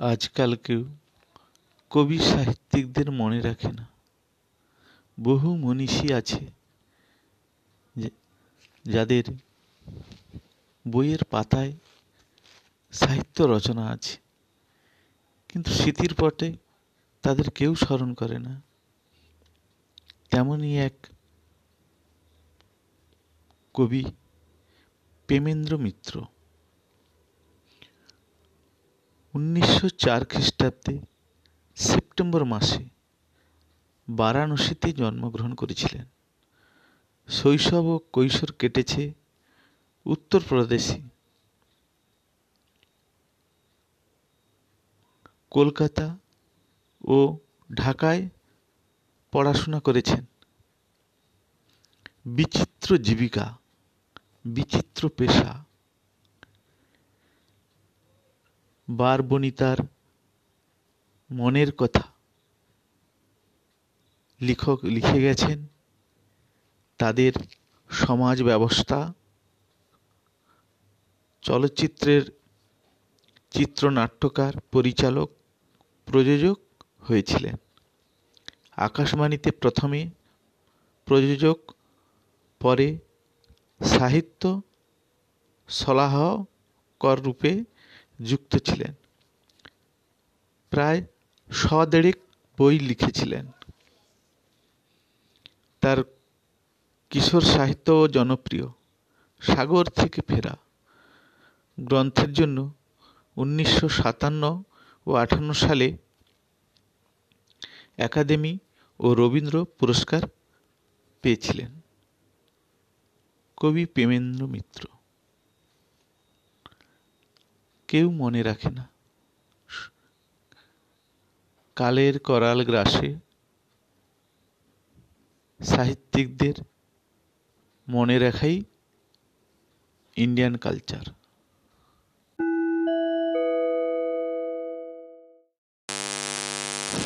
আজকাল কেউ কবি সাহিত্যিকদের মনে রাখে না। বহু মনীষী আছে যাদের বইয়ের পাতায় সাহিত্য রচনা আছে। কিন্তু স্মৃতির পটে তাদের কেউ স্মরণ করে না। তেমনই এক কবি, প্রেমেন্দ্র মিত্র। উনিশশো চার খ্রিস্টাব্দে সেপ্টেম্বর মাসে বারাণসীতে জন্মগ্রহণ করেছিলেন। শৈশব ও কৈশোর কেটেছে উত্তরপ্রদেশে। কলকাতা ও ঢাকায় পড়াশোনা করেছেন। বিচিত্র জীবিকা, বিচিত্র পেশা বার বনিতার মনের কথা। লেখক লিখে গেছেন, তাদের সমাজ ব্যবস্থা চলচ্চিত্রের চিত্রনাট্যকার, পরিচালক, প্রযোজক হয়েছিলেন। আকাশবাণীতে প্রথমে প্রযোজক, পরে সাহিত্য সলাহকর রূপে যুক্ত ছিলেন। প্রায় শদেড়েক বই লিখেছিলেন। তার কিশোর সাহিত্য জনপ্রিয়, সাগর থেকে ফেরা। গ্রন্থের জন্য উনিশশো সাতান্ন ও আটান্ন সালে একাডেমি ও রবীন্দ্র পুরস্কার পেয়েছিলেন। কবি প্রেমেন্দ্র মিত্র। কেউ মনে রাখে না। কালের করাল গ্রাসে সাহিত্যিকদের মনে রাখাই ইন্ডিয়ান কালচার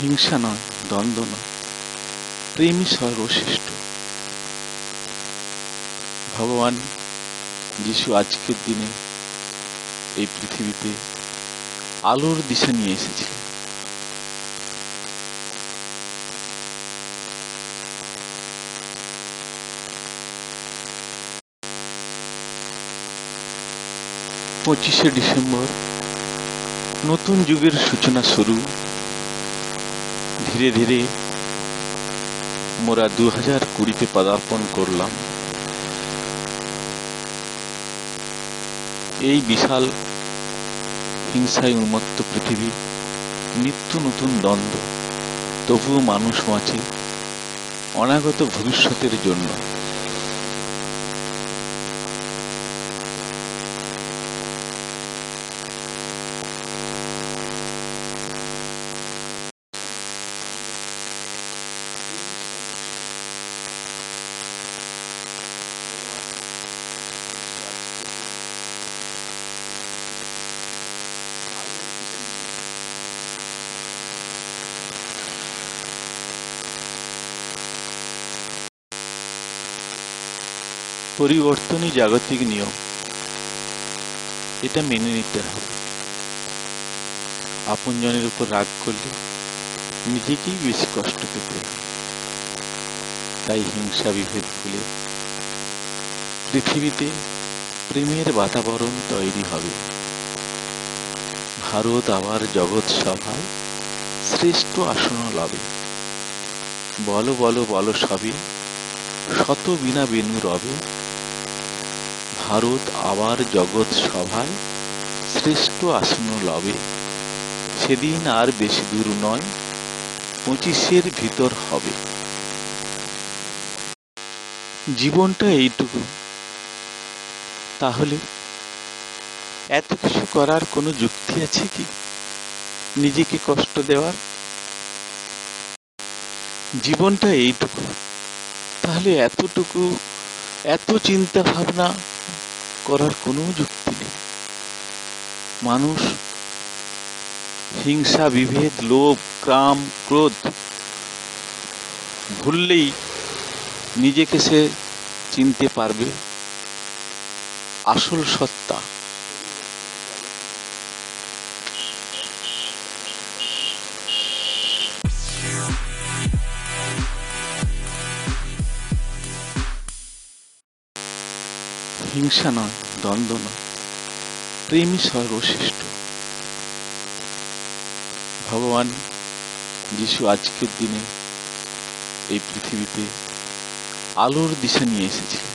হিংসা নয়, দ্বন্দ্ব নয়, প্রেমই সর্বশ্রেষ্ঠ। ভগবান যিশু আজকের দিনে এই পৃথিবীতে আলোর দিশা নিয়ে এসেছিলেন। পঁচিশে ডিসেম্বর নতুন যুগের সূচনা শুরু। ধীরে ধীরে মোরা দু হাজার কুড়িতে পদার্পণ করলাম। এই বিশাল হিংসায় উন্মত্ত পৃথিবী নিত্য নতুন দ্বন্দ্ব তবুও মানুষ বাঁচে অনাগত ভবিষ্যতের জন্য। পরিবর্তনই জাগতিক নিয়ম। এটা মেনে নিতে হবে। আপনজনের উপর রাগ করলে নিজেকেই বেশি কষ্ট পেতে তাই হিংসা বিভেদ ভুলে পৃথিবীতে প্রেমের বাতাবরণ তৈরি হবে। ভারত আবার জগৎ সভায় শ্রেষ্ঠ আসন লবে বলো বলো বলো সবে, শত বিনা বেনু রবে ভারত আবার জগৎ সভায় শ্রেষ্ঠ আসন লবে। সেদিন আর বেশি দূর নয়, পঁচিশের ভিতর হবে। জীবনটা এইটুকু। তাহলে এত কিছু করার কোনো যুক্তি আছে কি? নিজেকে কষ্ট দেওয়ার? জীবনটা এইটুকু। তাহলে এতটুকু, এত চিন্তা ভাবনা করার কোনো যুক্তি নেই। মানুষ, হিংসা, বিভেদ, লোভ, ক্রাম, ক্রোধ ভুললেই নিজেকে সে চিনতে পারবে। আসল সত্তা হিংসা নয়, দ্বন্দ্ব নয়। প্রেমই সর্বশ্রেষ্ঠ। ভগবান যিশু আজকের দিনে এই পৃথিবীতে আলোর দিশা নিয়ে এসেছিলেন।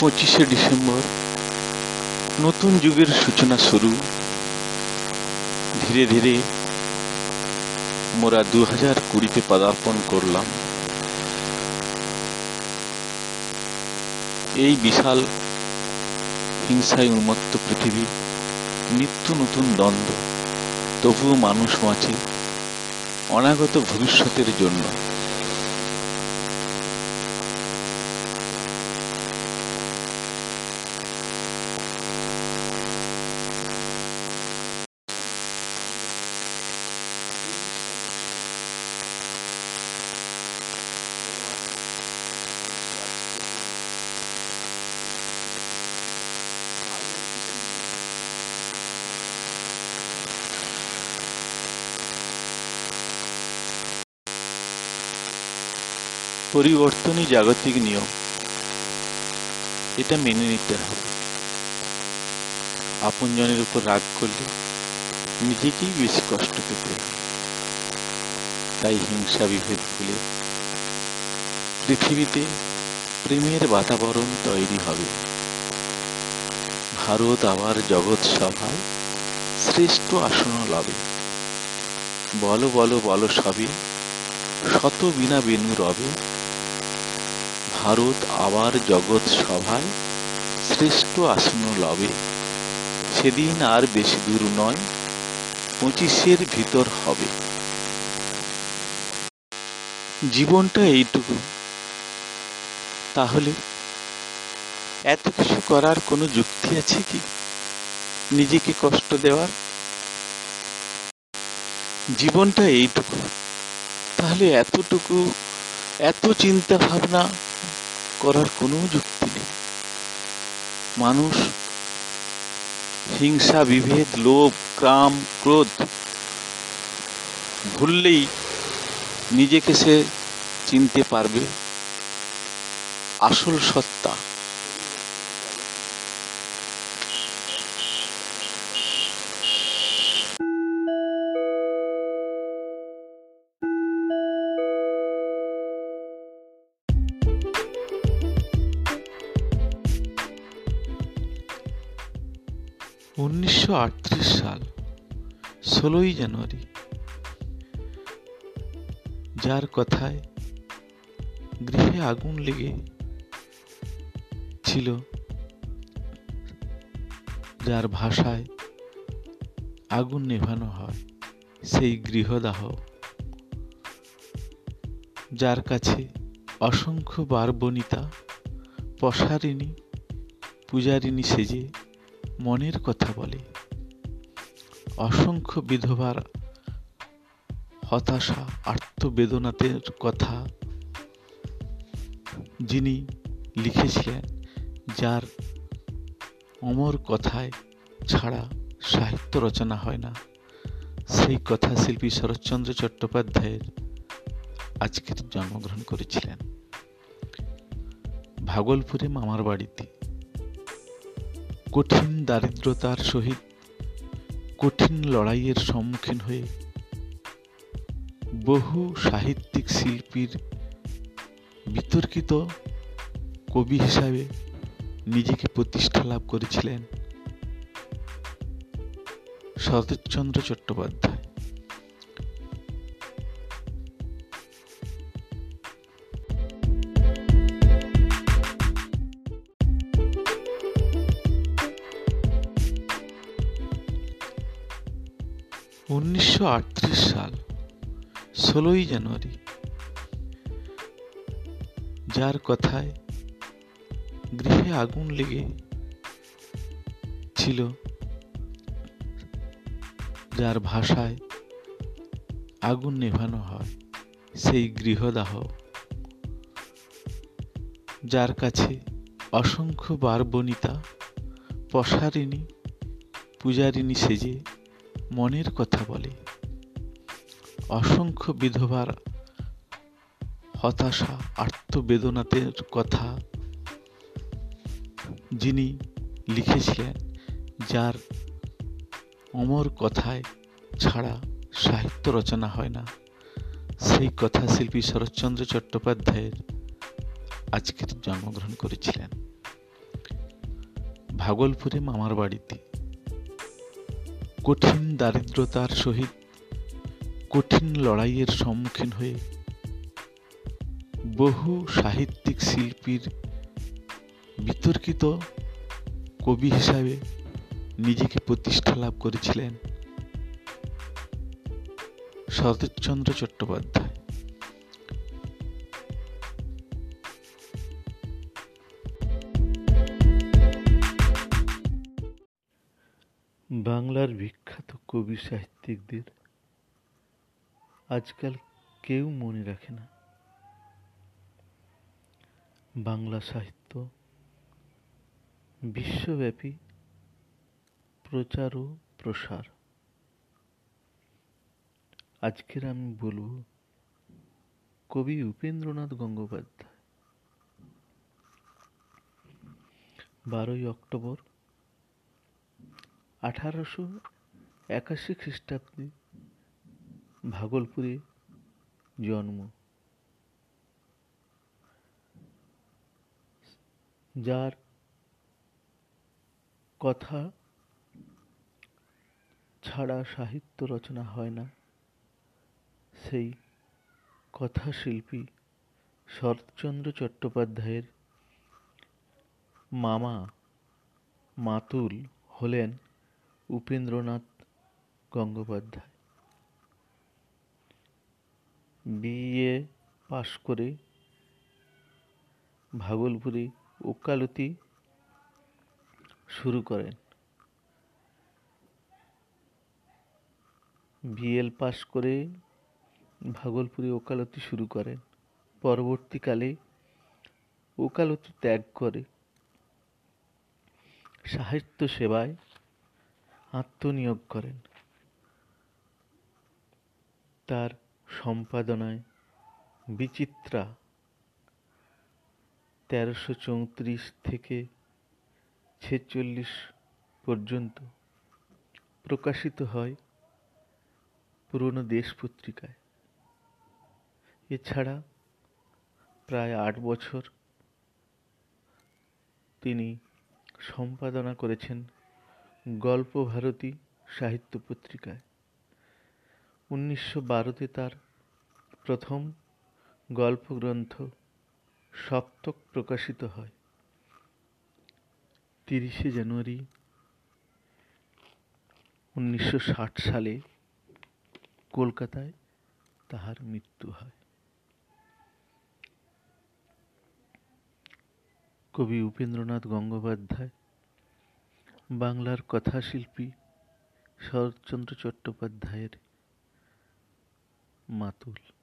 পঁচিশে ডিসেম্বর, নতুন যুগের সূচনা শুরু। ধীরে ধীরে মোরা দু হাজার কুড়িতে পদার্পণ করলাম। এই বিশাল হিংসায় উন্মত্ত পৃথিবী, নিত্য নতুন দ্বন্দ্ব, তবুও মানুষ বাঁচে অনাগত ভবিষ্যতের জন্য। পরিবর্তনই জাগতিক নিয়ম। এটা মেনে নিতে হবে। আপনজনের উপর রাগ করলে নিজেকেই বেশি কষ্ট পেতে। তাই হিংসা বিভেদ ভুলে পৃথিবীতে প্রেমের বাতাবরণ তৈরি হবে। ভারত আবার জগৎ সভায় শ্রেষ্ঠ আসন লবে। বলো বলো বলো সবে, শত বিনা বেনু রবে। ভারত আবার জগৎ সভায় শ্রেষ্ঠ আসন লবে। সেদিন আর বেশি দূর নয়, পঁচিশের ভিতর হবে। জীবনটা এইটুকু। তাহলে এত কিছু করার কোনো যুক্তি আছে কি? নিজেকে কষ্ট দেওয়ার? জীবনটা এইটুকু। তাহলে এতটুকু, এত চিন্তা ভাবনা করার কোনো যুক্তি নেই। মানুষ, হিংসা, বিভেদ, লোভ, ক্রাম, ক্রোধ ভুললেই নিজেকে সে চিনতে পারবে। আসল সত্তা সাল, ষোলোই জানুয়ারি। যার কথায় গৃহে আগুন লেগে ছিল, যার ভাষায় আগুন নেভানো হয় সেই গৃহদাহ। যার কাছে অসংখ্য বারবনিতা পশারিণী, পূজারিণী সেজে মনের কথা বলে। অসংখ্য বিধবার হতাশা, আত্মবেদনাতের কথা যিনি লিখেছিলেন, যার অমর কথায় ছাড়া সাহিত্য রচনা হয় না। সেই কথা শিল্পী শরৎচন্দ্র চট্টোপাধ্যায়ের আজকের জন্মগ্রহণ করেছিলেন। ভাগলপুরে মামার বাড়িতে। কঠিন দারিদ্রতার সহিত কঠিন লড়াইয়ের সম্মুখীন হয়ে বহু সাহিত্যিক শিল্পীর বিতর্কিত কবি হিসাবে নিজেকে প্রতিষ্ঠা লাভ করেছিলেন শরৎচন্দ্র চট্টোপাধ্যায়। উনিশশো আটত্রিশ সাল, ষোলোই জানুয়ারি। যার কথায় গৃহে আগুন লেগে ছিল, যার ভাষায় আগুন নেভানো হয় সেই গৃহদাহ। যার কাছে অসংখ্য বারবনিতা, পশারিণী, পূজারিণী সেজে মনের কথা বলে। অসংখ্য বিধবার হতাশা আত্মবেদনাতের কথা যিনি লিখেছিলেন, যার অমর কথায় ছাড়া সাহিত্য রচনা হয় না। সেই কথা শিল্পী শরৎচন্দ্র চট্টোপাধ্যায়ের আজকের জন্মগ্রহণ করেছিলেন। ভাগলপুরে মামার বাড়িতে। কঠিন দারিদ্রতার সহিত কঠিন লড়াইয়ের সম্মুখীন হয়ে বহু সাহিত্যিক শিল্পীর বিতর্কিত কবি হিসাবে নিজেকে প্রতিষ্ঠা লাভ করেছিলেন শরৎচন্দ্র চট্টোপাধ্যায়। বাংলার বিখ্যাত কবি সাহিত্যিকদের আজকাল কেউ মনে রাখে না। বাংলা সাহিত্য বিশ্বব্যাপী প্রচার ও প্রসার। আজকের আমি বলব কবি উপেন্দ্রনাথ গঙ্গোপাধ্যায়। বারোই অক্টোবর আঠারোশো একাশি খ্রিস্টাব্দে ভাগলপুরে জন্ম। যার কথা ছাড়া সাহিত্য রচনা হয় না, সেই কথাশিল্পী শরৎচন্দ্র চট্টোপাধ্যায়ের মামা মাতুল হলেন উপেন্দ্রনাথ গঙ্গোপাধ্যায়। বিএ পাশ করে ভাগলপুরে ওকালতি শুরু করেন। বিএল পাশ করে ভাগলপুরে ওকালতি শুরু করেন। পরবর্তীকালে ওকালতি ত্যাগ করে সাহিত্য সেবায় আত্মনিয়োগ করেন। তার সম্পাদনায় বিচিত্রা তেরোশো চৌত্রিশ থেকে ছেচল্লিশ পর্যন্ত প্রকাশিত হয় পুরনো দেশ পত্রিকায়। এছাড়া প্রায় আট বছর তিনি সম্পাদনা করেছেন গল্প ভারতী সাহিত্য পত্রিকায়। উনিশশো বারোতে তার প্রথম গল্পগ্রন্থ সপ্তক প্রকাশিত হয়। তিরিশে জানুয়ারি উনিশশো ষাট সালে কলকাতায় তাহার মৃত্যু হয়। কবি উপেন্দ্রনাথ গঙ্গোপাধ্যায় বাংলার কথাশিল্পী শরৎচন্দ্র চট্টোপাধ্যায়ের মাতুল।